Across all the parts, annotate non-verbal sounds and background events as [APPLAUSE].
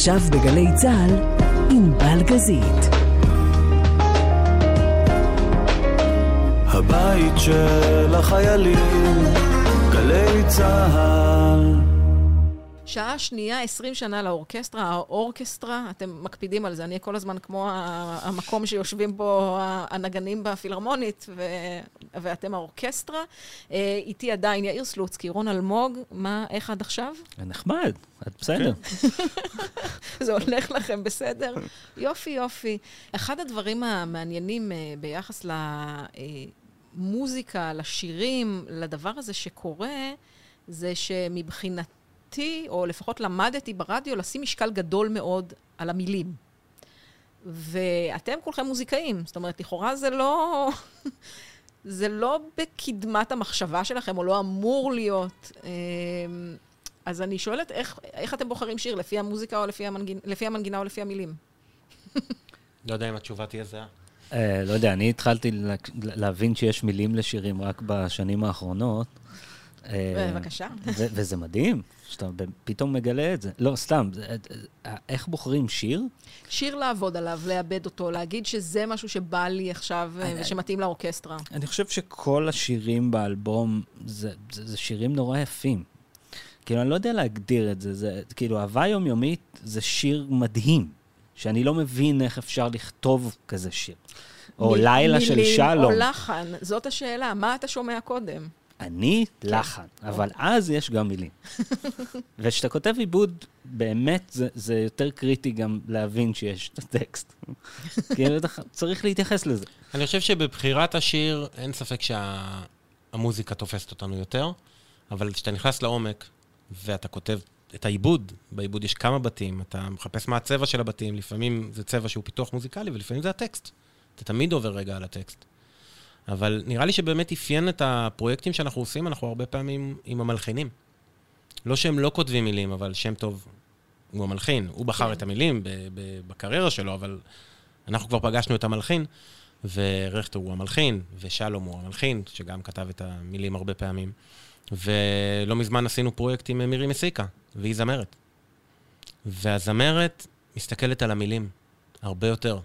עכשיו בגלי צה"ל, עם בלגזית. הבית של החיילים, גלי צה"ל. שעה שנייה, 20 שנה לאורקסטרה, האורקסטרה, אתם מקפידים על זה, אני כל הזמן כמו המקום שיושבים בו הנגנים בפילהרמונית, ו... ואתם האורקסטרה. אה, איתי עדיין יאיר סלוצקי, רון אלמוג, מה, איך עד עכשיו? נחמד, את בסדר. [LAUGHS] זה הולך לכם בסדר? יופי, יופי. אחד הדברים המעניינים אה, ביחס למוזיקה, לשירים, לדבר הזה שקורה, זה שמבחינת... למדתי, או לפחות למדתי ברדיו, לשים משקל גדול מאוד על המילים. ואתם כולכם מוזיקאים, זאת אומרת, לכאורה זה לא... [LAUGHS] זה לא בקדמת המחשבה שלכם, או לא אמור להיות. אמ, אז אני שואלת, איך, איך אתם בוחרים שיר? לפי המוזיקה או לפי, המנגינ... לפי המנגינה או לפי המילים? [LAUGHS] לא יודע אם התשובה תהיה זהה. Uh, לא יודע, אני התחלתי להבין שיש מילים לשירים רק בשנים האחרונות. אה, בבקשה. וזה מדהים, שאתה פתאום מגלה את זה. לא, סתם, אה, איך בוחרים שיר? שיר לעבוד עליו, לאבד אותו, להגיד שזה משהו שבא לי עכשיו אה, ושמתאים לאורקסטרה. אני חושב שכל השירים באלבום זה, זה, זה שירים נורא יפים. כאילו, אני לא יודע להגדיר את זה, זה כאילו, אהבה יומיומית זה שיר מדהים, שאני לא מבין איך אפשר לכתוב כזה שיר. או מ- לילה של שלום. מילים או לחן, זאת השאלה, מה אתה שומע קודם? אני לחן, אבל אז יש גם מילים. [LAUGHS] וכשאתה כותב עיבוד, באמת זה, זה יותר קריטי גם להבין שיש את הטקסט. [LAUGHS] כי צריך להתייחס לזה. אני חושב שבבחירת השיר, אין ספק שהמוזיקה תופסת אותנו יותר, אבל כשאתה נכנס לעומק ואתה כותב את העיבוד, בעיבוד יש כמה בתים, אתה מחפש מה הצבע של הבתים, לפעמים זה צבע שהוא פיתוח מוזיקלי ולפעמים זה הטקסט. אתה תמיד עובר רגע על הטקסט. אבל נראה לי שבאמת אפיין את הפרויקטים שאנחנו עושים, אנחנו הרבה פעמים עם המלחינים. לא שהם לא כותבים מילים, אבל שם טוב הוא המלחין. הוא בחר כן. את המילים בקריירה שלו, אבל אנחנו כבר פגשנו את המלחין, ורכטר הוא המלחין, ושלום הוא המלחין, שגם כתב את המילים הרבה פעמים. ולא מזמן עשינו פרויקט עם מירי מסיקה, והיא זמרת. והזמרת מסתכלת על המילים הרבה יותר.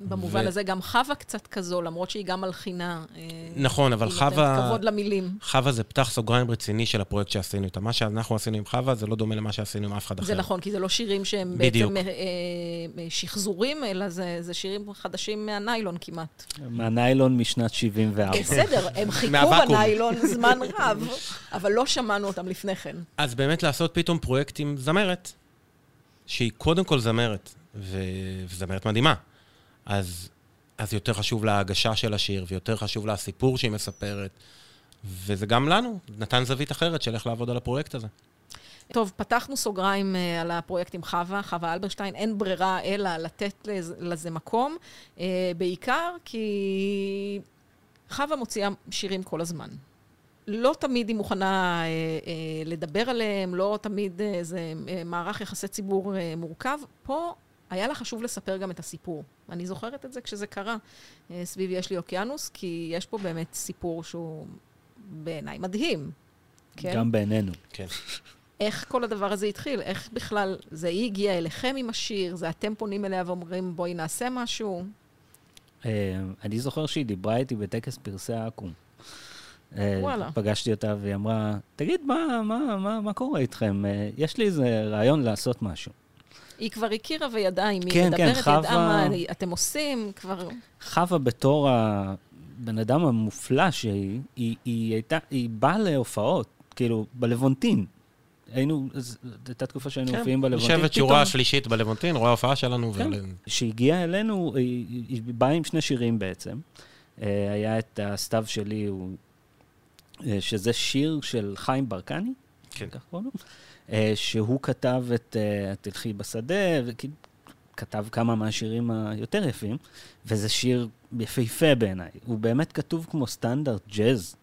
במובן ו... הזה גם חווה קצת כזו, למרות שהיא גם מלחינה. אה, נכון, אבל חווה... כבוד למילים. חווה זה פתח סוגריים רציני של הפרויקט שעשינו איתה. מה שאנחנו עשינו עם חווה זה לא דומה למה שעשינו עם אף אחד אחר. זה נכון, כי זה לא שירים שהם בדיוק. בעצם אה, אה, שחזורים, אלא זה, זה שירים חדשים מהניילון כמעט. מהניילון משנת 74. בסדר, הם חיכו בניילון [LAUGHS] זמן רב, אבל לא שמענו אותם לפני כן. אז באמת לעשות פתאום פרויקט עם זמרת, שהיא קודם כל זמרת, ו... וזמרת מדהימה. אז, אז יותר חשוב לה ההגשה של השיר, ויותר חשוב לה הסיפור שהיא מספרת. וזה גם לנו, נתן זווית אחרת של איך לעבוד על הפרויקט הזה. טוב, פתחנו סוגריים uh, על הפרויקט עם חווה, חווה אלברשטיין. אין ברירה אלא לתת לזה, לזה מקום, uh, בעיקר כי חווה מוציאה שירים כל הזמן. לא תמיד היא מוכנה אה, אה, לדבר עליהם, לא תמיד אה, זה אה, מערך יחסי ציבור אה, מורכב. פה היה לה חשוב לספר גם את הסיפור. אני זוכרת את זה כשזה קרה אה, סביב יש לי אוקיינוס, כי יש פה באמת סיפור שהוא בעיניי מדהים. כן? גם בעינינו. כן. איך כל הדבר הזה התחיל? איך בכלל, זה היא הגיעה אליכם עם השיר? זה אתם פונים אליה ואומרים, בואי נעשה משהו? אה, אני זוכר שהיא דיברה איתי בטקס פרסי העכו"ם. אה, וואלה. פגשתי אותה והיא אמרה, תגיד, מה, מה, מה, מה קורה איתכם? יש לי איזה רעיון לעשות משהו. היא כבר הכירה וידעה עם מי כן, מדברת, כן, חווה... ידעה מה אתם עושים, כבר... חווה בתור הבן אדם המופלא שהיא, היא, היא הייתה, היא באה להופעות, כאילו, בלוונטין. היינו, זו הייתה תקופה שהיינו כן, מופיעים בלוונטין. יושבת שורה שלישית בלוונטין, רואה הופעה שלנו. כן, כשהגיעה ול... אלינו, היא, היא באה עם שני שירים בעצם. אה, היה את הסתיו שלי, אה, שזה שיר של חיים ברקני, כן. כך קוראים לו. אה, שהוא כתב את אה, "תלכי בשדה", וכתב כמה מהשירים היותר יפים, וזה שיר יפהפה בעיניי. הוא באמת כתוב כמו סטנדרט ג'אז.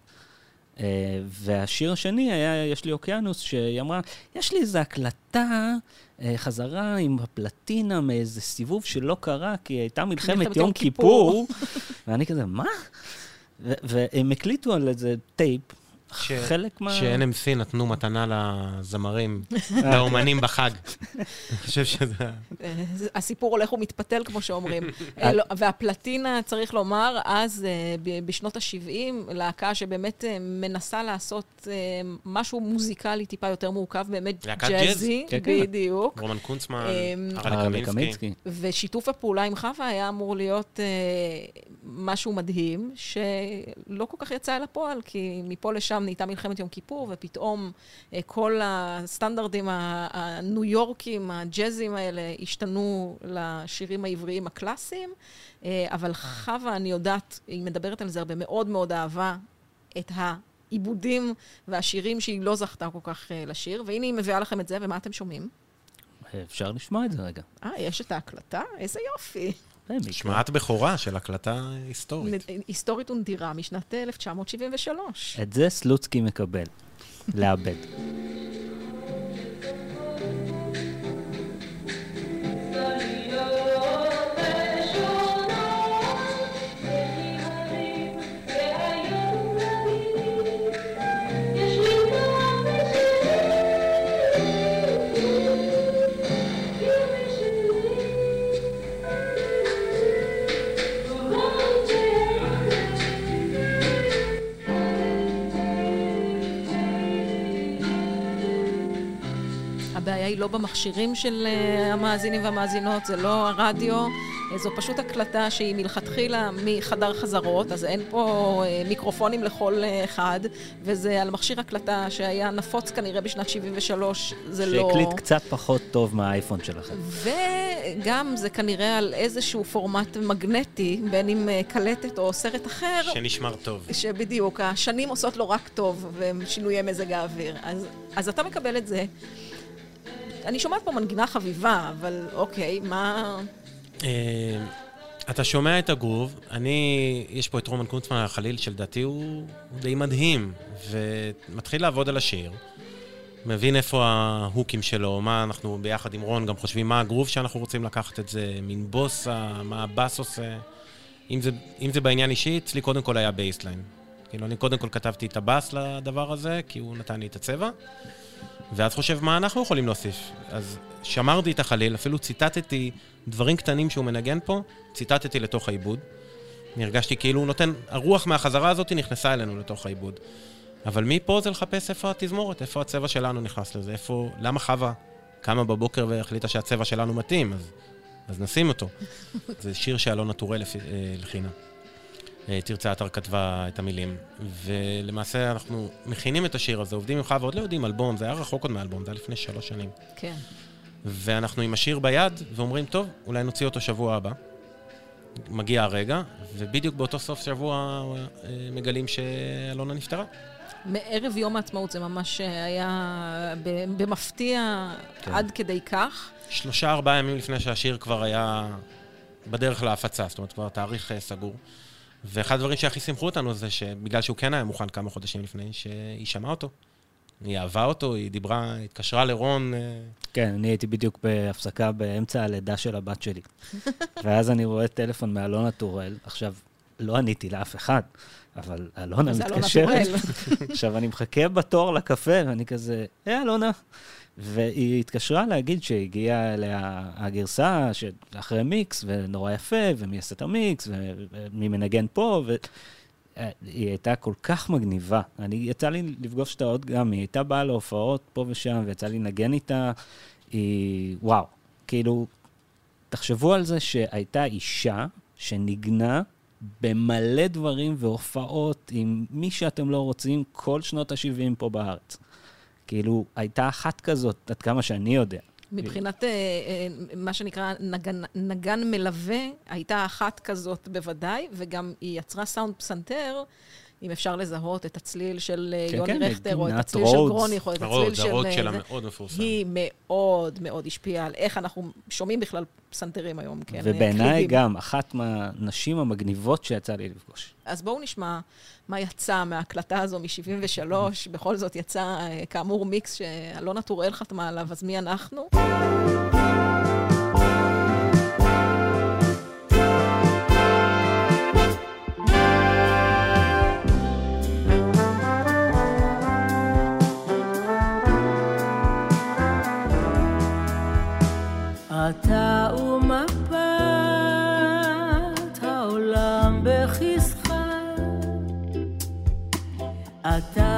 Uh, והשיר השני היה "יש לי אוקיינוס", שהיא אמרה, יש לי איזו הקלטה uh, חזרה עם הפלטינה מאיזה סיבוב שלא קרה, כי הייתה מלחמת יום כיפור. [LAUGHS] ואני כזה, מה? והם הקליטו על איזה טייפ, חלק מה... ש-NMC נתנו מתנה לזמרים, [LAUGHS] לאומנים בחג. [LAUGHS] אני חושב שזה... אה, הסיפור הולך ומתפתל, כמו שאומרים. [LAUGHS] אה, לא, והפלטינה, צריך לומר, אז, אה, ב- בשנות ה-70, להקה שבאמת מנסה לעשות משהו מוזיקלי טיפה יותר מורכב, באמת? ג'אזי, כן, כן. בדיוק. רומן קונצמן, הרלי קמינסקי. ושיתוף הפעולה עם חווה היה אמור להיות משהו מדהים, שלא כל כך יצא אל הפועל, כי מפה לשם נהייתה מלחמת יום כיפור, ופתאום אה, כל הסטנדרטים ה- הניו יורקים, הג'אזים האלה, השתנו לשירים העבריים הקלאסיים. אה, אבל חווה, אני יודעת, היא מדברת על זה הרבה, מאוד מאוד אהבה את העיבודים והשירים שהיא לא זכתה כל כך אה, לשיר, והנה היא מביאה לכם את זה, ומה אתם שומעים? אפשר לשמוע את זה רגע. אה, יש את ההקלטה? איזה יופי. השמעת בכורה של הקלטה היסטורית. היסטורית ונדירה משנת 1973. את זה סלוצקי מקבל. לאבד. לא במכשירים של אה, המאזינים והמאזינות, זה לא הרדיו, אה, זו פשוט הקלטה שהיא מלכתחילה מחדר חזרות, אז אין פה אה, מיקרופונים לכל אחד, וזה על מכשיר הקלטה שהיה נפוץ כנראה בשנת 73, זה לא... שהקליט קצת פחות טוב מהאייפון שלכם. וגם זה כנראה על איזשהו פורמט מגנטי, בין אם קלטת או סרט אחר, שנשמר טוב. שבדיוק, השנים עושות לו רק טוב, והם שינויי מזג האוויר. אז, אז אתה מקבל את זה. אני שומעת פה מנגינה חביבה, אבל אוקיי, מה... אה, אתה שומע את הגרוב, אני, יש פה את רומן קונצמן החליל, שלדעתי הוא די מדהים, ומתחיל לעבוד על השיר, מבין איפה ההוקים שלו, מה אנחנו ביחד עם רון גם חושבים, מה הגרוב שאנחנו רוצים לקחת את זה, מין בוסה, מה הבאס עושה. אם זה, אם זה בעניין אישי, אצלי קודם כל היה bassline. כאילו, אני קודם כל כתבתי את הבאס לדבר הזה, כי הוא נתן לי את הצבע, ואז חושב מה אנחנו יכולים להוסיף. אז שמרתי את החליל, אפילו ציטטתי דברים קטנים שהוא מנגן פה, ציטטתי לתוך העיבוד. אני הרגשתי כאילו הוא נותן, הרוח מהחזרה הזאת נכנסה אלינו לתוך העיבוד. אבל מפה זה לחפש איפה התזמורת, איפה הצבע שלנו נכנס לזה, איפה, למה חווה קמה בבוקר והחליטה שהצבע שלנו מתאים, אז, אז נשים אותו. [LAUGHS] זה שיר שאלונה טורל אה, לחינם. אה, תרצה אתר כתבה את המילים, ולמעשה אנחנו מכינים את השיר הזה, עובדים עם חווה, עוד לא יודעים אלבום, זה היה רחוק עוד מאלבום, זה היה לפני שלוש שנים. כן. ואנחנו עם השיר ביד, ואומרים, טוב, אולי נוציא אותו שבוע הבא. מגיע הרגע, ובדיוק באותו סוף שבוע אה, מגלים שאלונה נפטרה. מערב יום העצמאות זה ממש היה ב- במפתיע כן. עד כדי כך. שלושה, ארבעה ימים לפני שהשיר כבר היה בדרך להפצה, זאת אומרת, כבר תאריך אה, סגור. ואחד הדברים שהכי שמחו אותנו זה שבגלל שהוא כן היה מוכן כמה חודשים לפני, שהיא שמעה אותו. היא אהבה אותו, היא דיברה, התקשרה לרון, אה, כן, אני הייתי בדיוק בהפסקה באמצע הלידה של הבת שלי. [LAUGHS] ואז אני רואה טלפון מאלונה טורל. עכשיו, לא עניתי לאף אחד, אבל אלונה מתקשרת. [LAUGHS] עכשיו, אני מחכה בתור לקפה, ואני כזה, היי, אלונה. והיא התקשרה להגיד שהגיעה אליה הגרסה שאחרי מיקס, ונורא יפה, ומי עשה את המיקס, ומי מנגן פה, ו... היא הייתה כל כך מגניבה. אני, יצא לי לפגוש אותה עוד גם, היא הייתה באה להופעות פה ושם, ויצא לי לנגן איתה. היא, וואו, כאילו, תחשבו על זה שהייתה אישה שניגנה במלא דברים והופעות עם מי שאתם לא רוצים כל שנות ה-70 פה בארץ. כאילו, הייתה אחת כזאת, עד כמה שאני יודע. מבחינת אה, אה, מה שנקרא נגן, נגן מלווה, הייתה אחת כזאת בוודאי, וגם היא יצרה סאונד פסנתר, אם אפשר לזהות את הצליל של אה, כן, יוני כן, רכטר, או את הצליל של רודס. גרוניך, או את הצליל הרוד, של... הרוד אה, שלה זה. מאוד מפורסם. היא מאוד מאוד השפיעה על איך אנחנו שומעים בכלל פסנתרים היום, כן? ובעיניי קלידים. גם אחת מהנשים המגניבות שיצא לי לפגוש. אז בואו נשמע מה יצא מההקלטה הזו מ-73. בכל זאת יצא, אה, כאמור, מיקס שאלונה טוראל חתמה עליו, אז מי אנחנו? אתה ומפת העולם בכיסך. אתה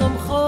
somehow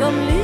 Cầm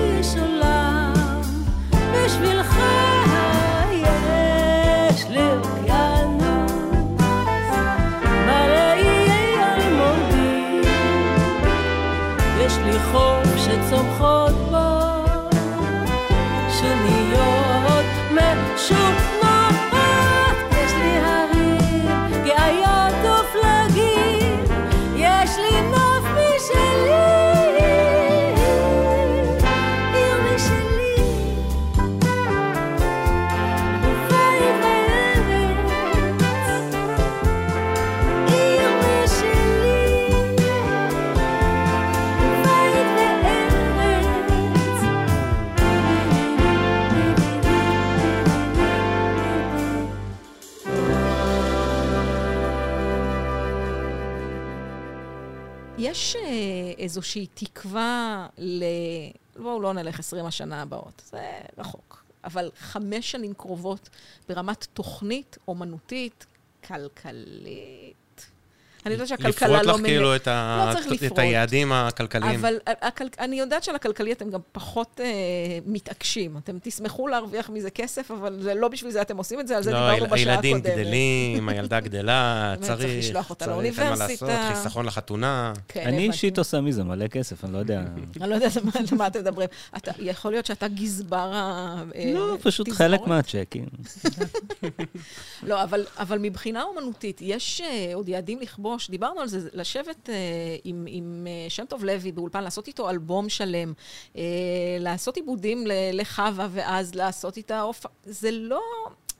איזושהי תקווה ל... בואו לא נלך 20 השנה הבאות, זה רחוק. אבל חמש שנים קרובות ברמת תוכנית אומנותית, כלכלית, אני יודעת שהכלכלה לא... לפרוט לך כאילו את ה- לא את. היעדים הכלכליים. אבל הכל... אני יודעת שעל הכלכלי אתם גם פחות אה, מתעקשים. אתם תשמחו להרוויח מזה כסף, אבל זה לא בשביל זה אתם עושים את זה, על זה לא, דיברנו בשעה הילדים הקודמת. גדלים, הילדה [LAUGHS] גדלה, צריך צריך, לשלוח אותה צריך, אין מה לאוניברסיטה. לעשות, חיסכון לחתונה. כן, אני. אישית עושה מזה מלא כסף, אני לא יודע. אני לא יודעת על מה- אתם מדברים. אתה, יכול להיות שאתה גזבר ה... אה, לא, פשוט? חלק מהצ'קים. [LAUGHS] לא, אבל, אבל מבחינה אומנותית, יש uh, עוד יעדים לכבוש, דיברנו על זה, לשבת uh, עם, עם uh, שם טוב לוי באולפן, לעשות איתו אלבום שלם, uh, לעשות עיבודים לחווה, ואז לעשות איתה הופעה, זה לא...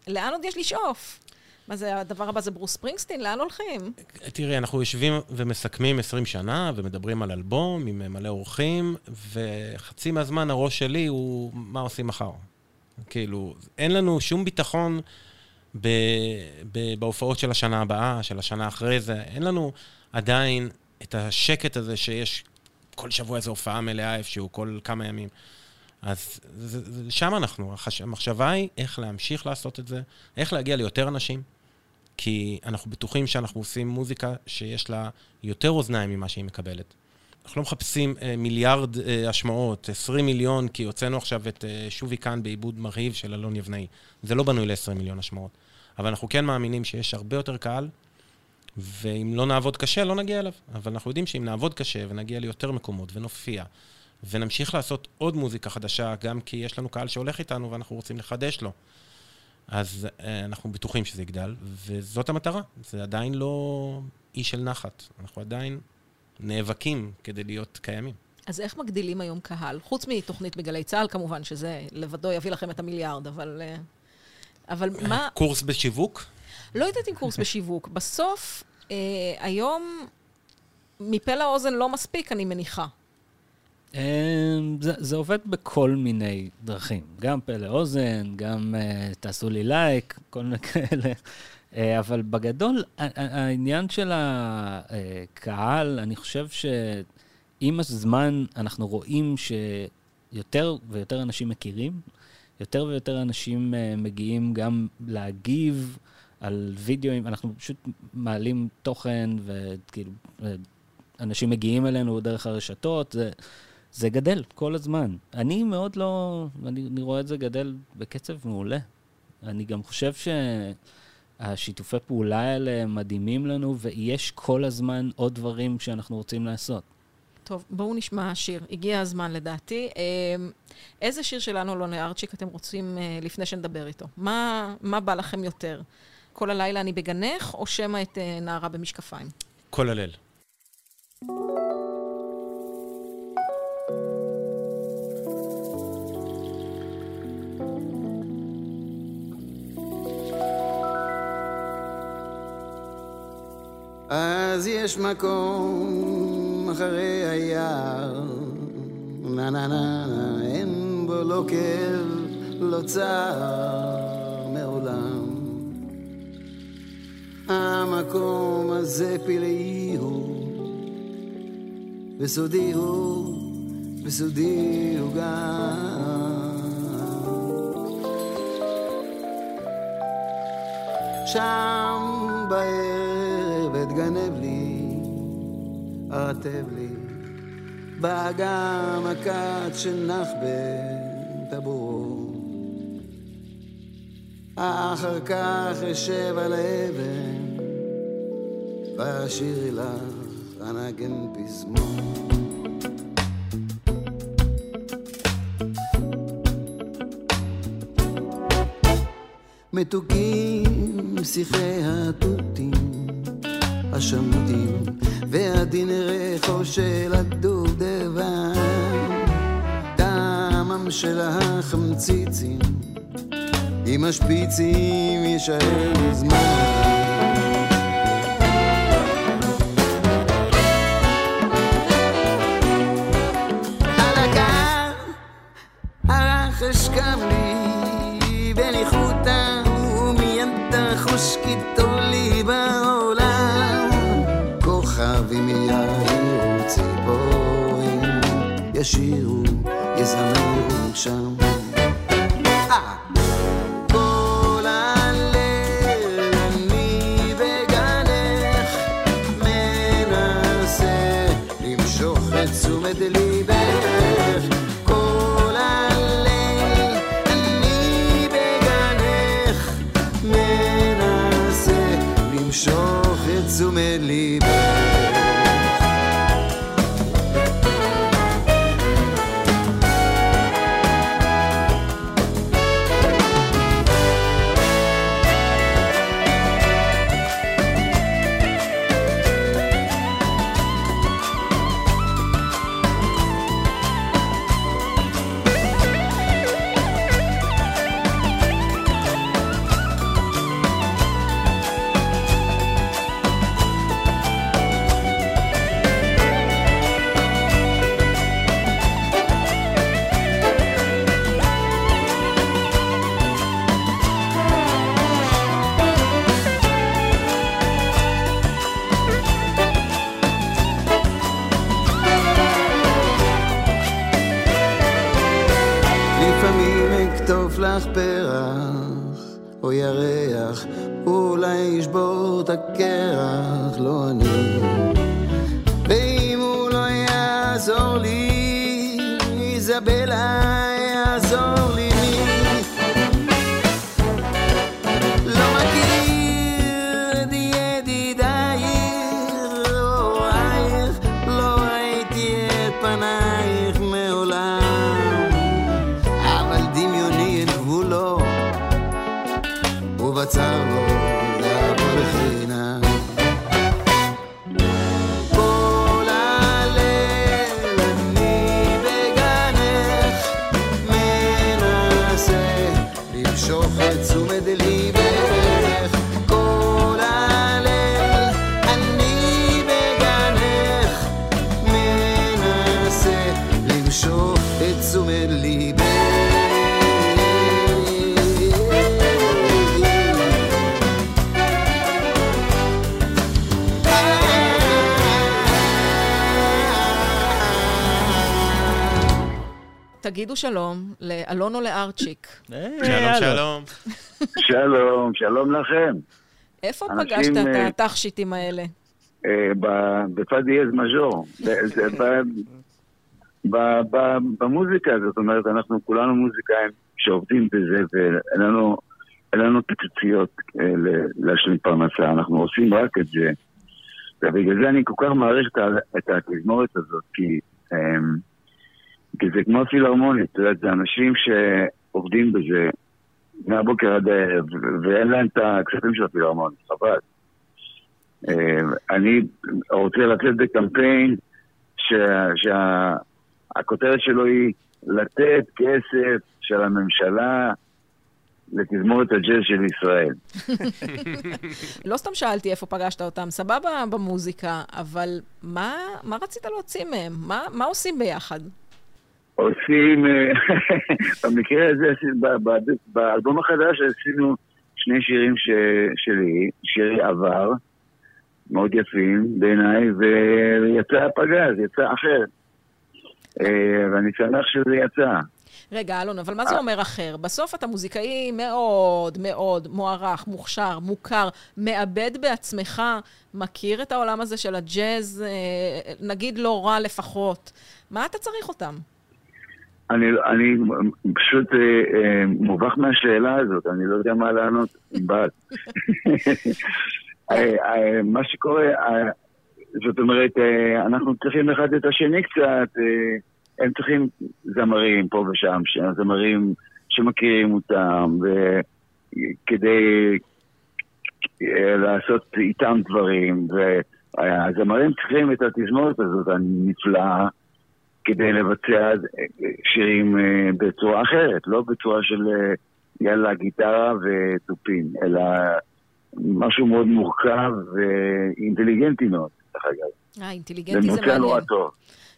לאן עוד יש לשאוף? מה זה, הדבר הבא זה ברוס ספרינגסטין? לאן הולכים? תראי, אנחנו יושבים ומסכמים 20 שנה, ומדברים על אלבום עם מלא אורחים, וחצי מהזמן הראש שלי הוא מה עושים מחר. כאילו, אין לנו שום ביטחון ב, ב, בהופעות של השנה הבאה, של השנה אחרי זה. אין לנו עדיין את השקט הזה שיש כל שבוע איזו הופעה מלאה איפשהו, כל כמה ימים. אז שם אנחנו. המחשבה היא איך להמשיך לעשות את זה, איך להגיע ליותר אנשים. כי אנחנו בטוחים שאנחנו עושים מוזיקה שיש לה יותר אוזניים ממה שהיא מקבלת. אנחנו לא מחפשים אה, מיליארד אה, השמעות, 20 מיליון, כי הוצאנו עכשיו את אה, שובי כאן בעיבוד מרהיב של אלון יבנאי. זה לא בנוי ל-20 מיליון השמעות. אבל אנחנו כן מאמינים שיש הרבה יותר קהל, ואם לא נעבוד קשה, לא נגיע אליו. אבל אנחנו יודעים שאם נעבוד קשה ונגיע ליותר מקומות ונופיע, ונמשיך לעשות עוד מוזיקה חדשה, גם כי יש לנו קהל שהולך איתנו ואנחנו רוצים לחדש לו. אז אה, אנחנו בטוחים שזה יגדל, וזאת המטרה. זה עדיין לא אי של נחת. אנחנו עדיין נאבקים כדי להיות קיימים. אז איך מגדילים היום קהל? חוץ מתוכנית בגלי צה"ל, כמובן, שזה לבדו יביא לכם את המיליארד, אבל... אה, אבל מה... קורס בשיווק? לא יודעת אם קורס בשיווק. בסוף, אה, היום, מפה לאוזן לא מספיק, אני מניחה. אמ, זה, זה עובד בכל מיני דרכים. גם פה לאוזן, גם uh, תעשו לי לייק, כל מיני כאלה. Uh, אבל בגדול, העניין של הקהל, אני חושב שעם הזמן אנחנו רואים שיותר ויותר אנשים מכירים, יותר ויותר אנשים uh, מגיעים גם להגיב על וידאוים, אנחנו פשוט מעלים תוכן וכאילו, אה, אנשים מגיעים אלינו דרך הרשתות, זה... זה גדל כל הזמן. אני מאוד לא... אני, אני רואה את זה גדל בקצב מעולה. אני גם חושב שהשיתופי פעולה האלה מדהימים לנו, ויש כל הזמן עוד דברים שאנחנו רוצים לעשות. טוב, בואו נשמע שיר. הגיע הזמן לדעתי. אה, איזה שיר שלנו, אלוני ארצ'יק, אתם רוצים אה, לפני שנדבר איתו? מה, מה בא לכם יותר? כל הלילה אני בגנך, או שמא את אה, נערה במשקפיים? כל הלל. אז יש מקום אחרי היער, נה נה נה נה, אין בו לא כאב, לא צער מעולם. המקום הזה פלאי הוא, וסודי הוא, וסודי הוא גם. שם בערב אתגנב לי, ארטב לי, באגם הכת שנח בטבורו. אחר כך אשב על האבן, ואשירי לך אנגן פזמון. מתוקים שיחי התותים, השמוטים, והדין ריחו של הדובדבן, טעמם של החמציצים, עם השפיצים יישאר זמן. ישירו יזמרו שם אה! שלום לאלון או לארצ'יק. שלום. שלום. שלום, שלום לכם. איפה פגשת את אה, התכשיטים האלה? אה, ב- בפא דיאז מז'ור. ב- זה ב- ב- ב- במוזיקה, זאת אומרת, אנחנו כולנו מוזיקאים שעובדים בזה, ואין לנו, פיצוציות אה, להשלים פרנסה, אנחנו עושים רק את זה. ובגלל זה אני כל כך מעריך את התזמורת הזאת, כי, כי זה כמו פילהרמונית, את יודעת, זה אנשים שעובדים בזה מהבוקר עד הערב, ואין להם את הכספים של הפילהרמונית, חבל. אה, אני רוצה לצאת בקמפיין שהכותרת שלו היא לתת כסף של הממשלה לתזמורת הג'אז של ישראל. לא סתם שאלתי איפה פגשת אותם, סבבה במוזיקה, אבל מה, רצית להוציא מהם? מה, מה עושים ביחד? עושים, אה, [LAUGHS] במקרה הזה, באלבום החדש עשינו שני שירים ש, שלי, שירי עבר, מאוד יפים בעיניי, ויצא פגז, יצא אחר. אה, ואני שמח שזה יצא. רגע, אלון, אבל מה זה אומר אחר? בסוף אתה מוזיקאי מאוד מאוד מוערך, מוכשר, מוכר, מאבד בעצמך, מכיר את העולם הזה של הג'אז, אה, נגיד לא רע לפחות. מה אתה צריך אותם? אני, אני פשוט אה, אה, מובך מהשאלה הזאת, אני לא יודע מה לענות, ענבל. אה, אה, מה שקורה, אה, זאת אומרת, אנחנו צריכים אחד את השני קצת, הם צריכים זמרים פה ושם, זמרים שמכירים אותם, וכדי אה, לעשות איתם דברים, והזמרים צריכים את התזמורת הזאת הנפלאה. כדי לבצע שירים אה, בצורה אחרת, לא בצורה של אה, יאללה גיטרה ותופים, אלא משהו מאוד מורכב ואינטליגנטי מאוד, דרך אגב. אה, אינטליגנטי זה ומוצא נורא מעניין. טוב.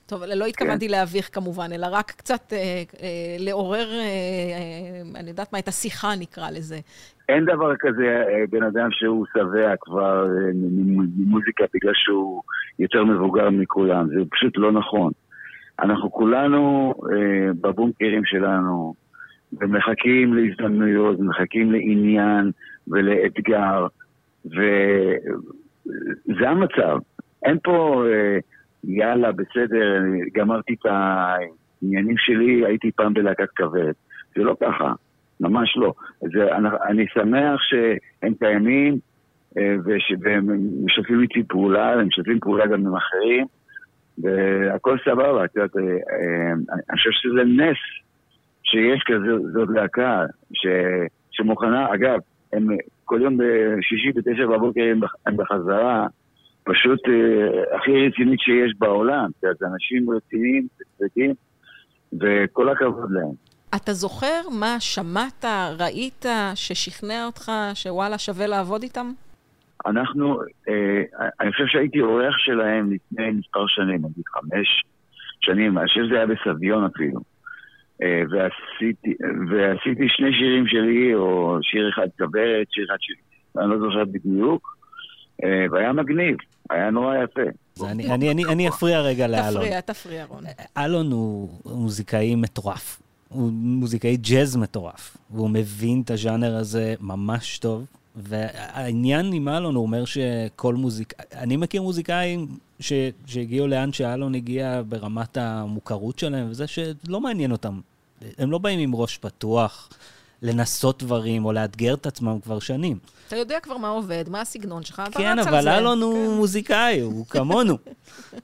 טוב, לא התכוונתי להביך כמובן, אלא רק קצת אה, אה, לעורר, אה, אה, אני יודעת מה, את השיחה נקרא לזה. אין דבר כזה אה, בן אדם שהוא שבע כבר אה, ממוזיקה בגלל שהוא יותר מבוגר מכולם, זה פשוט לא נכון. אנחנו כולנו אה, בבונקרים שלנו, ומחכים להזדמנויות, מחכים לעניין ולאתגר, וזה המצב. אין פה, אה, יאללה, בסדר, גמרתי את העניינים שלי, הייתי פעם בלהקת כבד. זה לא ככה, ממש לא. זה, אני, אני שמח שהם קיימים, אה, וש- והם משתפים איתי פעולה, הם משתפים פעולה גם עם אחרים, והכל סבבה, את יודעת, אה, אה, אני חושב שזה נס שיש כזאת להקה ש, שמוכנה, אגב, הם כל יום בשישי בתשע בבוקר הם בח- הם בחזרה, פשוט אה, הכי רצינית שיש בעולם, את יודעת, אנשים רציניים, צדדים, וכל הכבוד להם. אתה זוכר מה שמעת, ראית, ששכנע אותך שוואלה שווה לעבוד איתם? אנחנו, אה, אני חושב שהייתי אורח שלהם לפני מספר שנים, נגיד חמש שנים, אני חושב שזה היה בסביון אפילו. אה, ועשיתי, ועשיתי שני שירים שלי, או שיר אחד כוורת, שיר אחד שלי, אני לא זוכר בדיוק, אה, והיה מגניב, היה נורא יפה. אני, אני, אני, אני אפריע רגע לאלון. תפריע, תפריע, רון. אלון הוא מוזיקאי מטורף. הוא מוזיקאי ג'אז מטורף, והוא מבין את הז'אנר הזה ממש טוב. והעניין עם אלון, הוא אומר שכל מוזיק... אני מכיר מוזיקאים ש... שהגיעו לאן שאלון הגיע ברמת המוכרות שלהם, וזה שלא מעניין אותם. הם לא באים עם ראש פתוח לנסות דברים או לאתגר את עצמם כבר שנים. אתה יודע כבר מה עובד, מה הסגנון שלך, אתה כן, רץ על אבל זה. אלון הוא כן. מוזיקאי, הוא [LAUGHS] כמונו.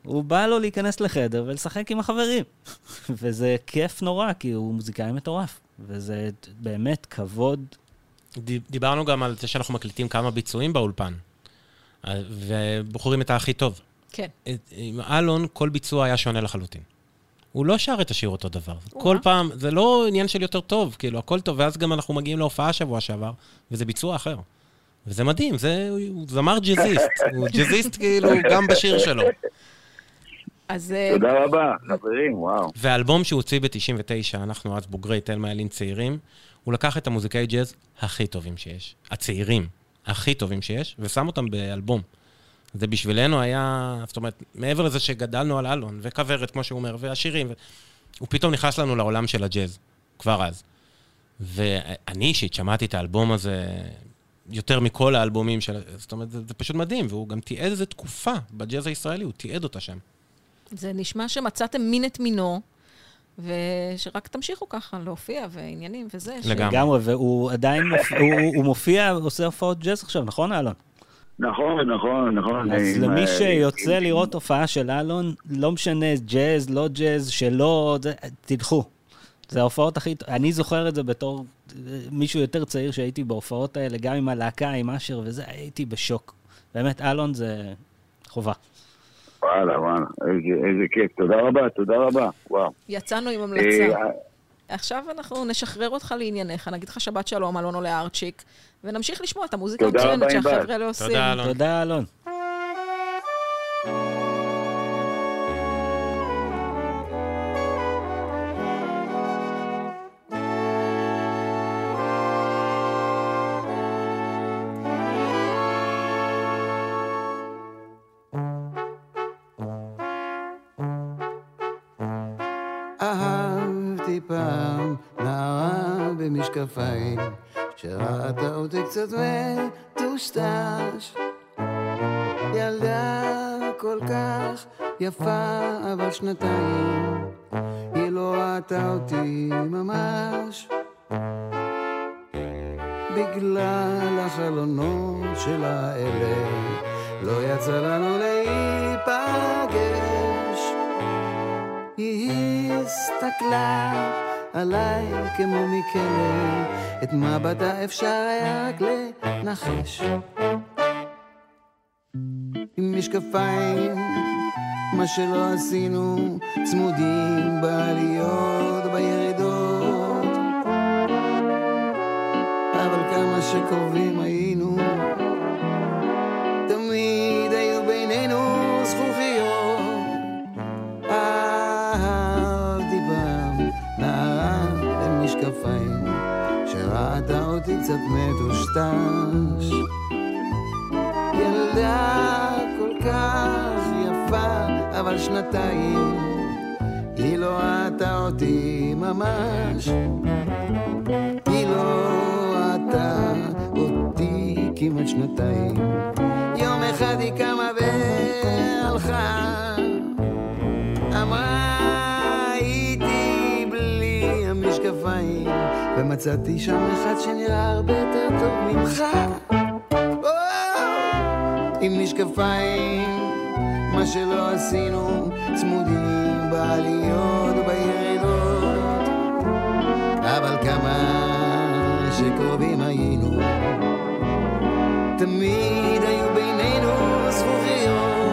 הוא בא לו להיכנס לחדר ולשחק עם החברים. [LAUGHS] וזה כיף נורא, כי הוא מוזיקאי מטורף. וזה באמת כבוד. דיברנו גם על זה שאנחנו מקליטים כמה ביצועים באולפן, אה, ובוחרים את הכי טוב. כן. את- עם אלון, כל ביצוע היה שונה לחלוטין. הוא לא שר את השיר אותו דבר. כל פעם, זה לא עניין של יותר טוב, כאילו, הכל טוב, ואז גם אנחנו מגיעים להופעה שבוע שעבר, וזה ביצוע אחר. וזה מדהים, זה, הוא הוא זמר ג'אזיסט. [LAUGHS] הוא ג'אזיסט כאילו גם בשיר שלו. אז אה, תודה רבה, חברים, וואו. והאלבום שהוא הוציא ב-99, אנחנו אז בוגרי תלמה ילין צעירים, הוא לקח את המוזיקאי ג'אז הכי טובים שיש, הצעירים הכי טובים שיש, ושם אותם באלבום. זה בשבילנו היה, זאת אומרת, מעבר לזה שגדלנו על אלון, וכוורת, כמו שהוא אומר, והשירים, ו... הוא פתאום נכנס לנו לעולם של הג'אז, כבר אז. ואני אישית שמעתי את האלבום הזה יותר מכל האלבומים של... זאת אומרת, זה, זה פשוט מדהים, והוא גם תיעד איזה תקופה בג'אז הישראלי, הוא תיעד אותה שם. זה נשמע שמצאתם מין את מינו, ושרק תמשיכו ככה להופיע ועניינים וזה. ש- לגמרי. לגמרי, והוא עדיין מופיע, הוא, הוא מופיע, עושה הופעות ג'אז עכשיו, נכון, אלון? נכון, נכון, נכון. אז עם, למי אה, שיוצא לראות הופעה של אלון, לא משנה, ג'אז, לא ג'אז, שלא, זה- תלכו. זה ההופעות הכי... אני זוכר את זה בתור אה, מישהו יותר צעיר שהייתי בהופעות האלה, גם עם הלהקה, עם אשר וזה, הייתי בשוק. באמת, אלון זה חובה. וואלה, וואלה, איזה, איזה כיף. תודה רבה, תודה רבה. וואו. יצאנו עם המלצה. אה, עכשיו אנחנו נשחרר אותך לענייניך, נגיד לך שבת שלום, אלון עולה ארצ'יק, ונמשיך לשמוע את המוזיקה המצוינת. שהחבר'ה האלה עושים. תודה, אלון. תודה, אלון. נערה במשקפיים שראתה אותי קצת מטושטש. ילדה כל כך יפה אבל שנתיים היא לא ראתה אותי ממש. בגלל החלונות של האלה לא יצא לנו להיפגש. היא הסתכלה עליי כמו מכלא, את מבטה אפשר היה רק לנחש. עם משקפיים, מה שלא עשינו, צמודים בעליות, בירידות. אבל כמה שקרובים היינו, קצת מטושטש ילדה כל כך יפה אבל שנתיים היא לא ראתה אותי ממש. היא לא ראתה אותי כמעט שנתיים. יום אחד היא קמה והלכה. אמרה הייתי בלי המשקפיים ומצאתי שם אחד שנראה הרבה יותר טוב ממך. עם משקפיים, מה שלא עשינו, צמודים בעליות ובירידות, אבל כמה שקרובים היינו, תמיד היו בינינו זכוכיות.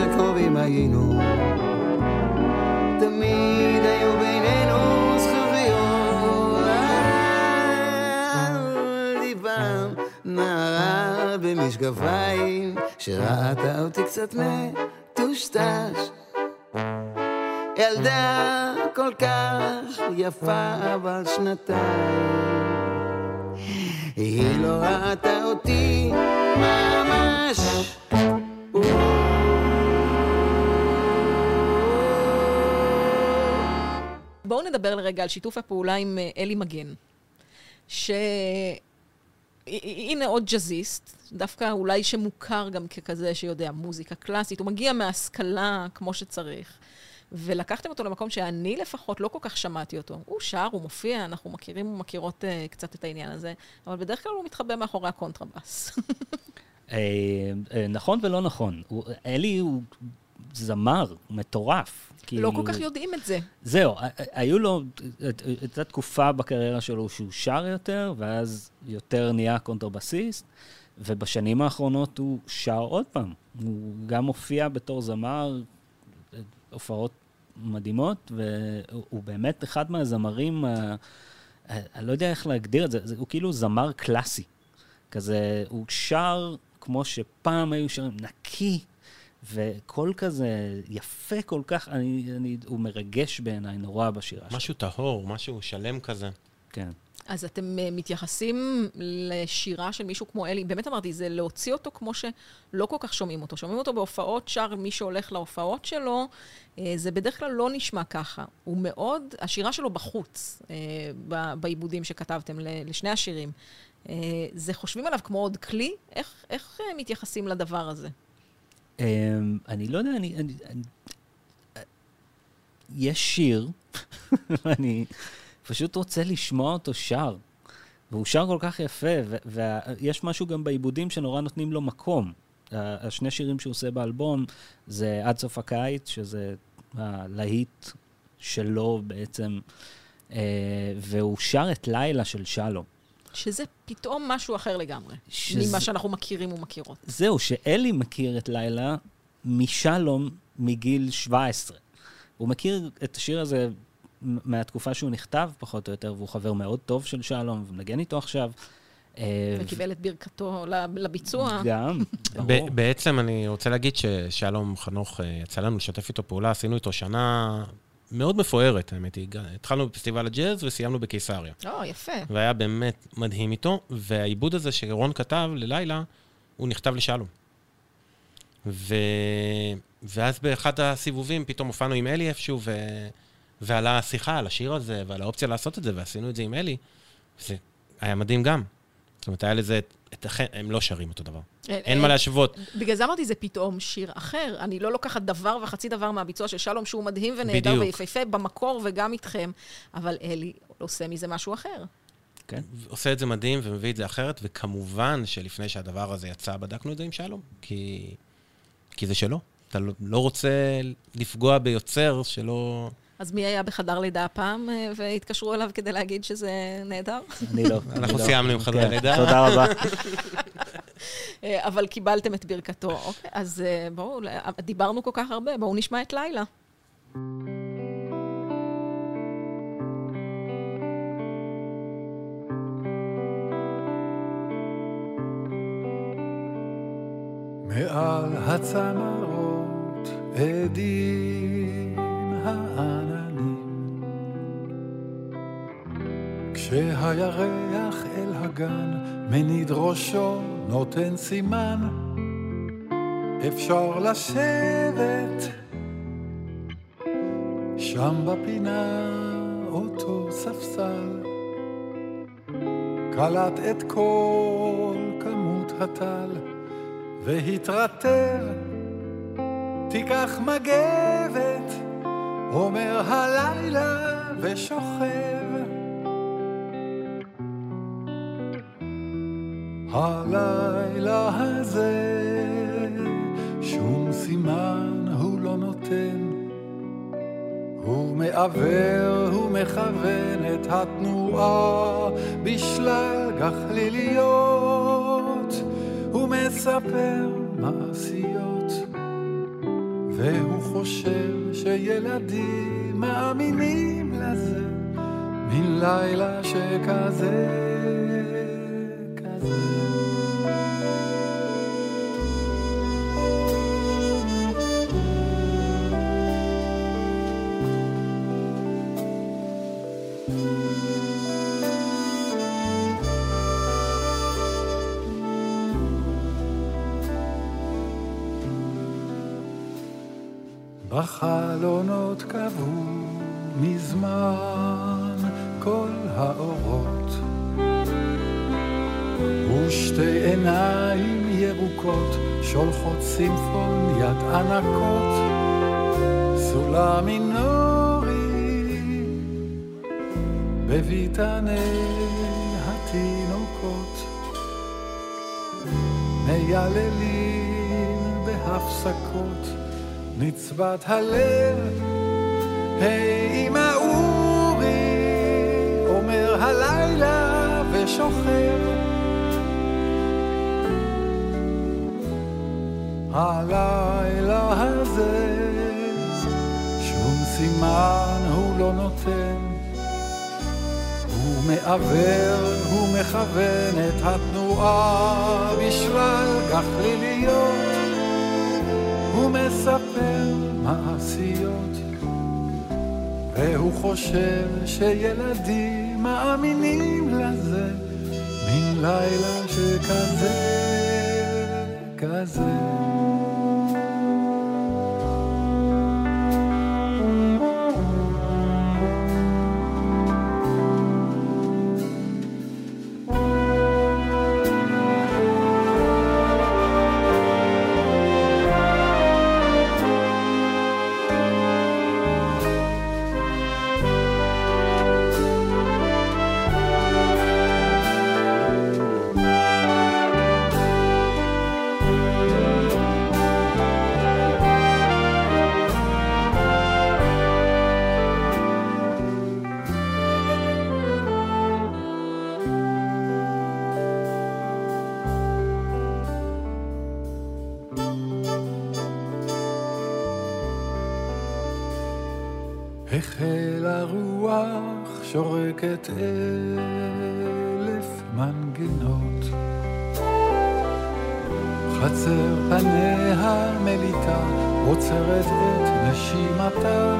שקרובים היינו, תמיד היו בינינו זכוכיות. לי פעם נערה במשקפיים, שראתה אותי קצת מטושטש. ילדה כל כך יפה, אבל שנתיים. היא לא ראתה אותי ממש. נדבר לרגע על שיתוף הפעולה עם אה, אלי מגן. ש... הנה עוד ג'אזיסט, דווקא אולי שמוכר גם ככזה שיודע מוזיקה קלאסית, הוא מגיע מהשכלה כמו שצריך. ולקחתם אותו למקום שאני לפחות לא כל כך שמעתי אותו. הוא שר, הוא מופיע, אנחנו מכירים ומכירות uh, קצת את העניין הזה, אבל בדרך כלל הוא מתחבא מאחורי הקונטרבאס. [LAUGHS] אה, אה, נכון ולא נכון. אלי הוא זמר מטורף. לא כאילו- כל כך יודעים את זה. זהו, היו לו, הייתה תקופה בקריירה שלו שהוא שר יותר, ואז יותר נהיה קונטרבסיסט, ובשנים האחרונות הוא שר עוד פעם. הוא גם הופיע בתור זמר, הופעות מדהימות, והוא באמת אחד מהזמרים, אני לא יודע איך להגדיר את זה- הוא כאילו זמר קלאסי. כזה, הוא שר כמו שפעם היו שרים, נקי, וקול כזה יפה כל כך, אני, אני, הוא מרגש בעיניי נורא בשירה שלו. משהו טהור, משהו שלם כזה. כן. אז אתם אה, מתייחסים לשירה של מישהו כמו אלי, באמת אמרתי, זה להוציא אותו כמו שלא כל כך שומעים אותו. שומעים אותו בהופעות, שר מי שהולך להופעות שלו, אה, זה בדרך כלל לא נשמע ככה. הוא מאוד, השירה שלו בחוץ, אה, בעיבודים שכתבתם לשני השירים. זה חושבים עליו כמו עוד כלי? איך, איך מתייחסים לדבר הזה? Um, אני לא יודע, אני... אני, אני יש שיר, [LAUGHS] ואני פשוט רוצה לשמוע אותו שר. והוא שר כל כך יפה, ויש משהו גם בעיבודים שנורא נותנים לו מקום. השני שירים שהוא עושה באלבום זה עד סוף הקיץ, שזה הלהיט שלו בעצם, אה, והוא שר את לילה של שלום. שזה פתאום משהו אחר לגמרי, שזה- ממה שאנחנו מכירים ומכירות. זהו, שאלי מכיר את לילה משלום מגיל 17. הוא מכיר את השיר הזה מהתקופה שהוא נכתב, פחות או יותר, והוא חבר מאוד טוב של שלום, ומנגן איתו עכשיו. אה, וקיבל את ברכתו לביצוע. גם, [LAUGHS] ברור. בעצם אני רוצה להגיד ששלום חנוך, אה, יצא לנו לשתף איתו פעולה, עשינו איתו שנה מאוד מפוארת, האמת היא. התחלנו בפסטיבל הג'אז וסיימנו בקיסריה. או, יפה. והיה באמת מדהים איתו, והעיבוד הזה שרון כתב ללילה, הוא נכתב לשלום. ו... ואז באחד הסיבובים פתאום הופענו עם אלי איפשהו, ו... ועלה השיחה על השיר הזה, ועל האופציה לעשות את זה, ועשינו את זה עם אלי. זה היה מדהים גם. זאת אומרת, היה לזה, את החן... הם לא שרים אותו דבר. אין מה להשוות. בגלל זה אמרתי, זה פתאום שיר אחר. אני לא לוקחת דבר וחצי דבר מהביצוע של שלום, שהוא מדהים ונהדר. ויפהפה במקור וגם איתכם, אבל אלי עושה מזה משהו אחר. כן. עושה את זה מדהים ומביא את זה אחרת, וכמובן שלפני שהדבר הזה יצא, בדקנו את זה עם שלום, כי, כי זה שלו. אתה לא, לא רוצה לפגוע ביוצר שלא... אז מי היה בחדר לידה הפעם אה, והתקשרו אליו כדי להגיד שזה נהדר? אני לא. אנחנו לא. סיימנו עם חדרי כן, לידה. תודה רבה. [LAUGHS] אה, אבל קיבלתם את ברכתו. אוקיי, אז אה, בואו, דיברנו כל כך הרבה, בואו נשמע את לילה. מעל הצמרות עדים העננים. כשהירח אל הגן מניד ראשו נותן סימן אפשר לשבת. שם בפינה אותו ספסל קלט את כל כמות הטל והתרטב תיקח מגבת אומר הלילה ושוכב. הלילה הזה שום סימן הוא לא נותן. הוא מעוור, הוא מכוון את התנועה בשלל גחליליות הוא מספר מעשיות והוא חושב שילדים מאמינים לזה מן לילה שכזה כזה בחלונות קבעו מזמן כל האורות. ושתי עיניים ירוקות שולחות סימפוניית ענקות. סולם מינורי בביתני התינוקות. מייללים בהפסקות נצבת הלב, היי אמא אורי, אומר הלילה ושוכב. הלילה הזה, שום סימן הוא לא נותן. הוא מעוור, הוא מכוון את התנועה בשלל גחליליות. מספר מעשיות, והוא חושב שילדים מאמינים לזה, מן לילה שכזה, כזה. שורקת אלף מנגינות. חצר פניה מליטה, עוצרת את נשימתה,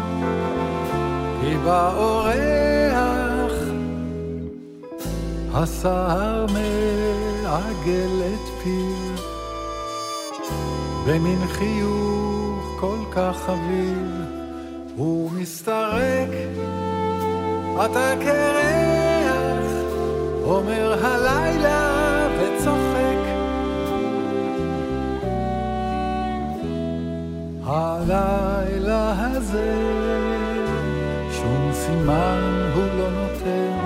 כי בא אורח, הסהר מעגל את פיו, במין חיוך כל כך חביב. הוא מסתרק, אתה קרח, אומר הלילה וצוחק. הלילה הזה, שום סימן הוא לא נותן.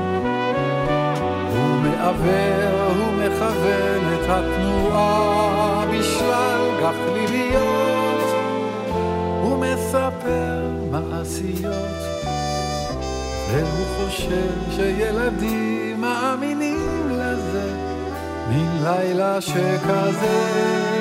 הוא מעוור, הוא מכוון את התנועה בשלל גחליליות. הוא מספר מעשיות, והוא חושב שילדים מאמינים לזה, מן לילה שכזה,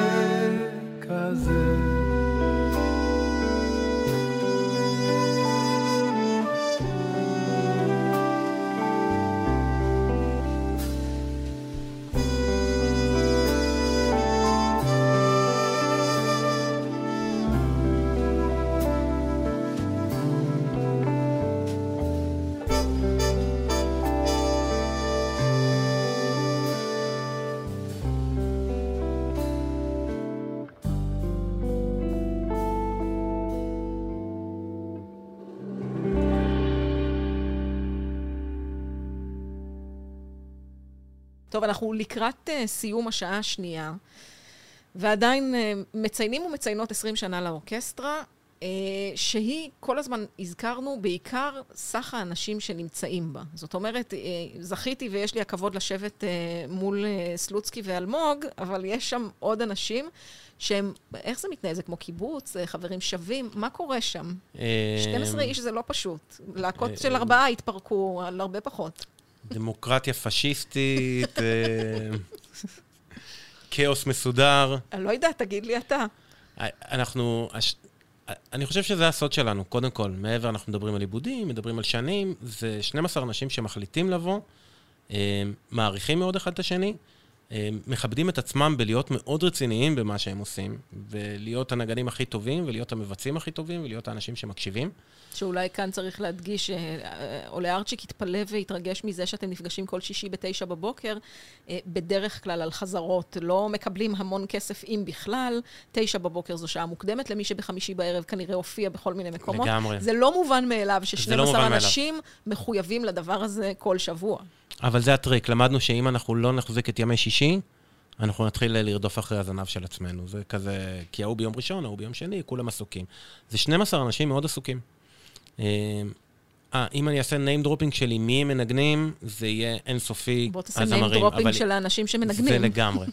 טוב, אנחנו לקראת uh, סיום השעה השנייה, ועדיין uh, מציינים ומציינות 20 שנה לאורקסטרה, uh, שהיא, כל הזמן הזכרנו, בעיקר סך האנשים שנמצאים בה. זאת אומרת, uh, זכיתי ויש לי הכבוד לשבת uh, מול uh, סלוצקי ואלמוג, אבל יש שם עוד אנשים שהם, איך זה מתנהל? זה כמו קיבוץ, חברים שווים, מה קורה שם? 12 איש זה לא פשוט. להקות של ארבעה התפרקו על הרבה פחות. דמוקרטיה פשיסטית, אה, כאוס מסודר. אני לא יודעת, תגיד לי אתה. אנחנו... הש- אני חושב שזה הסוד שלנו, קודם כל. מעבר, אנחנו מדברים על עיבודים, מדברים על שנים, זה 12 אנשים שמחליטים לבוא, אה, מעריכים מאוד אחד את השני, אה, מכבדים את עצמם בלהיות מאוד רציניים במה שהם עושים, ולהיות הנגנים הכי טובים, ולהיות המבצעים הכי טובים, ולהיות האנשים שמקשיבים. שאולי כאן צריך להדגיש, אה, עולה ארצ'יק יתפלא ויתרגש מזה שאתם נפגשים כל שישי בתשע בבוקר, אה, בדרך כלל על חזרות, לא מקבלים המון כסף אם בכלל, תשע בבוקר זו שעה מוקדמת, למי שבחמישי בערב כנראה הופיע בכל מיני מקומות. לגמרי. זה לא מובן מאליו לא ש-12 מובן מאליו. אנשים מחויבים לדבר הזה כל שבוע. אבל זה הטריק, למדנו שאם אנחנו לא נחזיק את ימי שישי, אנחנו נתחיל לרדוף אחרי הזנב של עצמנו. זה כזה, כי ההוא ביום ראשון, ההוא ביום שני, כולם עסוקים. זה 12 אנשים מאוד עסוקים. אה, אה, אם אני אעשה name dropping שלי, מי הם מנגנים, זה יהיה אינסופי, בוא תעשה הזמרים. name dropping אבל- של האנשים זה שמנגנים. לגמרי.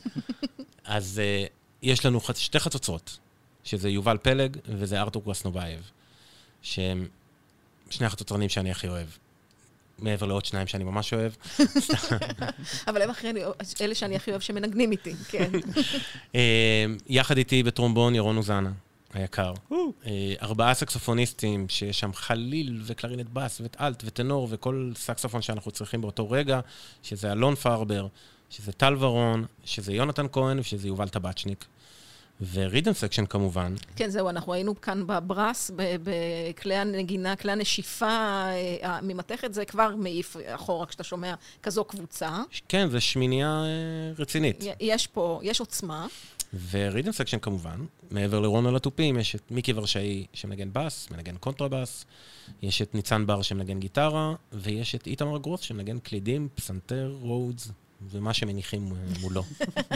[LAUGHS] אז uh, יש לנו חצ... שתי חצוצרות, שזה יובל פלג וזה ארתור קרסנובייב, שהם שני החצוצרנים שאני הכי אוהב. מעבר לעוד שניים שאני ממש אוהב. [LAUGHS] אבל הם אחרי, אלה שאני הכי אוהב שמנגנים איתי, כן. [LAUGHS] אה, יחד איתי בטרומבון ירון אוזנה, היקר. אה, ארבעה סקסופוניסטים, שיש שם חליל וקלרינט בס ואלט וטנור וכל סקסופון שאנחנו צריכים באותו רגע, שזה אלון פרבר, שזה טל ורון, שזה יונתן כהן ושזה יובל טבצ'ניק. ו rhythm section כמובן, כן, זהו, אנחנו היינו כאן ב brass, בכלי הנגינה, כלי הנשיפה אה, הממתכת, זה כבר מעיף אחורה כשאתה שומע כזו קבוצה. כן, זו שמינייה אה, רצינית. יש פה, יש עוצמה. ו rhythm section כמובן, מעבר לרון על התופים, יש את מיקי ורשאי שמנגן בס, מנגן קונטרבס, יש את ניצן בר שמנגן גיטרה, ויש את איתמר גרוס שמנגן קלידים, פסנתר, רודס, ומה שמניחים אה, מולו.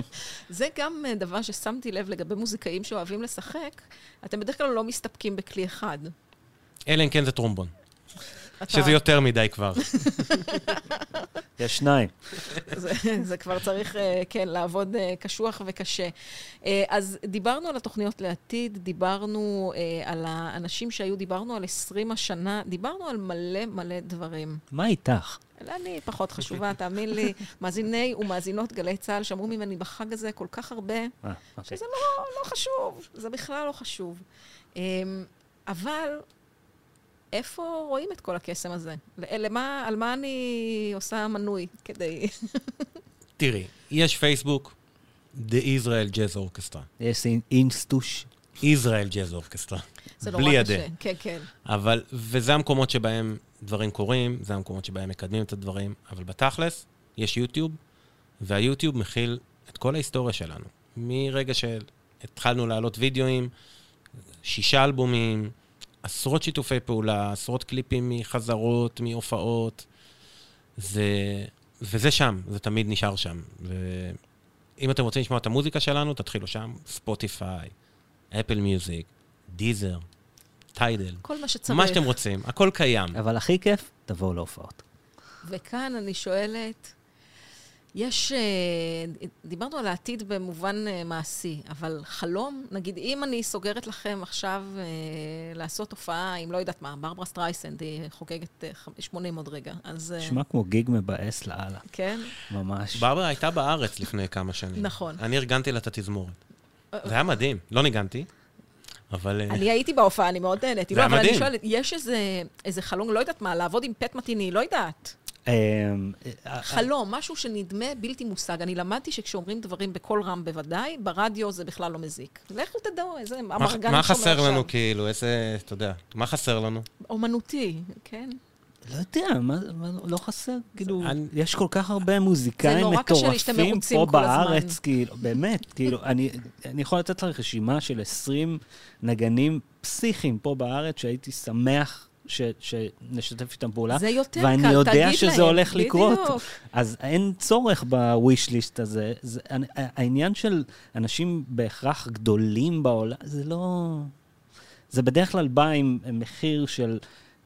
[LAUGHS] זה גם אה, דבר ששמתי לב לגבי מוזיקאים שאוהבים לשחק, אתם בדרך כלל לא מסתפקים בכלי אחד. אלא אם כן זה טרומבון, שזה יותר מדי כבר. [LAUGHS] יש שניים. זה, זה כבר צריך, אה, כן, לעבוד אה, קשוח וקשה. אה, אז דיברנו על התוכניות לעתיד, דיברנו על האנשים שהיו, דיברנו על 20 השנה, דיברנו על מלא מלא דברים. מה איתך? אני פחות חשובה, תאמין לי. מאזיני ומאזינות גלי צה"ל שמעו ממני בחג הזה כל כך הרבה, אוקיי. שזה לא, לא חשוב, זה בכלל לא חשוב. אמ, אבל איפה רואים את כל הקסם הזה? למה, על מה אני עושה מנוי כדי... תראי, יש פייסבוק, The Israel Jazz Orchestra. יש אינסטוש. Israel Jazz Orchestra. זה נורא בלי קשה. הדה. כן, כן. אבל, וזה המקומות שבהם דברים קורים, זה המקומות שבהם מקדמים את הדברים, אבל בתכלס, יש יוטיוב, והיוטיוב מכיל את כל ההיסטוריה שלנו. מרגע שהתחלנו להעלות וידאוים, שישה אלבומים, עשרות שיתופי פעולה, עשרות קליפים מחזרות, מהופעות, זה, וזה שם, זה תמיד נשאר שם. ואם אתם רוצים לשמוע את המוזיקה שלנו, תתחילו שם, ספוטיפיי, אפל מיוזיק, דיזר, טיידל. כל מה שצריך. מה שאתם רוצים, הכל קיים. אבל הכי כיף, תבואו להופעות. וכאן אני שואלת, יש, אה, דיברנו על העתיד במובן אה, מעשי, אבל חלום, נגיד, אם אני סוגרת לכם עכשיו אה, לעשות הופעה עם, לא יודעת מה, ברברה סטרייסנד, היא חוגגת אה, ח- 80 עוד רגע, אז... נשמע כמו גיג מבאס לאללה, כן? ממש. ברברה הייתה בארץ לפני כמה שנים. נכון. אני ארגנתי לה את התזמורת. זה היה מדהים, לא ניגנתי, אבל... אני הייתי בהופעה, אני מאוד נהניתי. זה לא, היה אבל אני מדהים. שואלת, יש איזה, חלום, לא יודעת מה, לעבוד עם פט מטיני, לא יודעת. אמ, אה, חלום, משהו שנדמה בלתי מושג. אני למדתי שכשאומרים דברים בקול רם בוודאי, ברדיו זה בכלל לא מזיק. לכו תדעו, איזה מה- אמרגן מה שומע חסר לנו, עכשיו. כאילו, איזה, אתה יודע, מה חסר לנו? אומנותי, כן? לא יודע, מה, מה לא חסר? כאילו, אני- יש כל כך הרבה מוזיקאים מטורפים פה. בארץ, כאילו, באמת, כאילו, אני, אני יכול לתת לך רשימה של 20 נגנים פסיכיים פה בארץ, שהייתי שמח ש, שנשתף איתם פעולה. זה יותר ואני קל, יודע תגיד שזה להם, הולך לקרות. בדיוק. אז אין צורך בוויש ליסט הזה. זה, העניין של אנשים בהכרח גדולים בעולם, זה לא... זה בדרך כלל בא עם מחיר של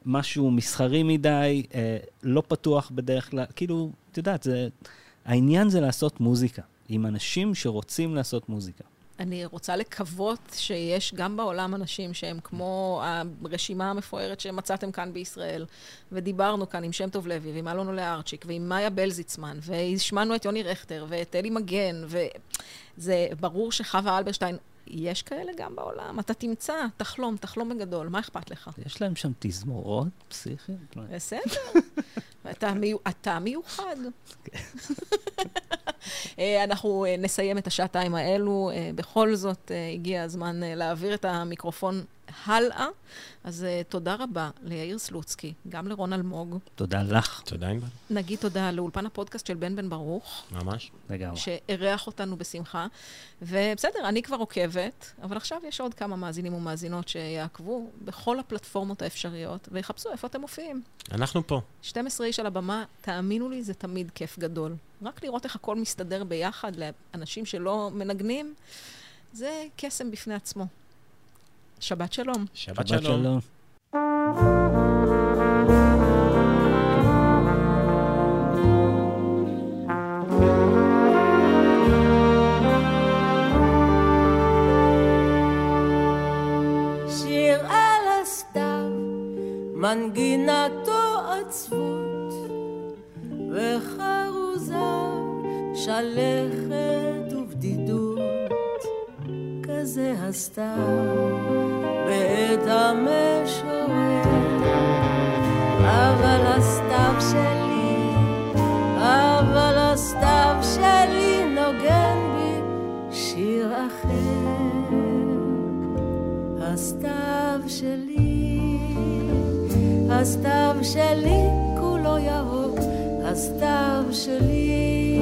משהו מסחרי מדי, אה, לא פתוח בדרך כלל, כאילו, את יודעת, זה... העניין זה לעשות מוזיקה, עם אנשים שרוצים לעשות מוזיקה. אני רוצה לקוות שיש גם בעולם אנשים שהם כמו הרשימה המפוארת שמצאתם כאן בישראל, ודיברנו כאן עם שם טוב לוי, ועם אלונו לארצ'יק, ועם מאיה בלזיצמן, והשמענו את יוני רכטר, ואת אלי מגן, וזה ברור שחווה אלברשטיין, יש כאלה גם בעולם. אתה תמצא, תחלום, תחלום בגדול, מה אכפת לך? יש להם שם תזמורות פסיכיות? בסדר. אתה, מיו... אתה מיוחד. [LAUGHS] אה, אנחנו אה, נסיים את השעתיים האלו. אה, בכל זאת, הגיע הזמן להעביר את המיקרופון הלאה. אז תודה רבה ליאיר סלוצקי, גם לרון אלמוג. תודה לך. תודה, ענבל. נגיד תודה לאולפן הפודקאסט של בן בן ברוך. ממש. לגמרי. שאירח אותנו בשמחה. ובסדר, אני כבר עוקבת, אבל עכשיו יש עוד כמה מאזינים ומאזינות שיעקבו בכל הפלטפורמות האפשריות, ויחפשו איפה אתם מופיעים. אנחנו פה. 12 איש על הבמה, תאמינו לי, זה תמיד כיף גדול. רק לראות איך הכל מסתדר ביחד לאנשים שלא מנגנים, זה קסם בפני עצמו. שבת שלום. שבת, שבת שלום. שלום. שיר על הסתיו, מנגינתו עצבות, שלכת ובדידות, כזה הסתיו בעת המשורר. אבל הסתיו שלי, אבל הסתיו שלי נוגן בי שיר אחר. הסתיו שלי, הסתיו שלי כולו ירוק, הסתיו שלי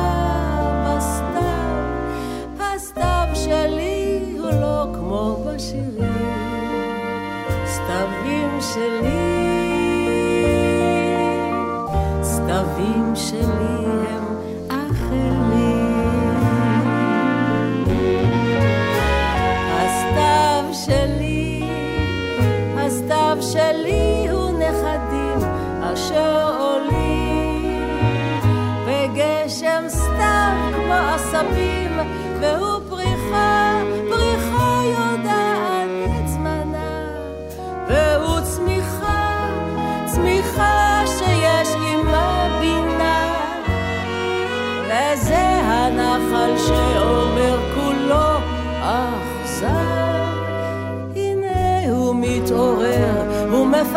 כמו בשירים סתיווים שלי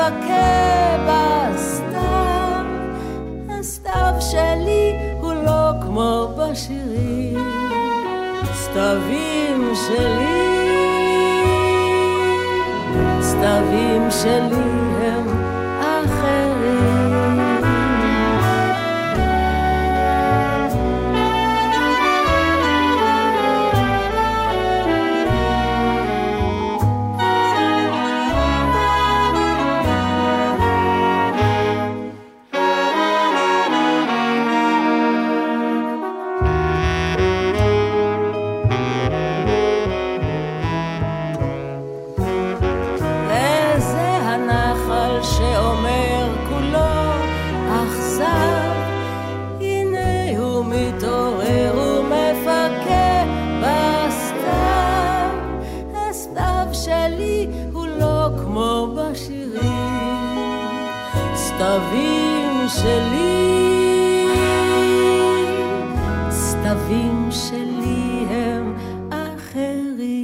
מפקד בסתיו. הסתיו שלי הוא לא כמו בשירים. סתיווים שלי, סתיווים שלי שלי הם אחרים.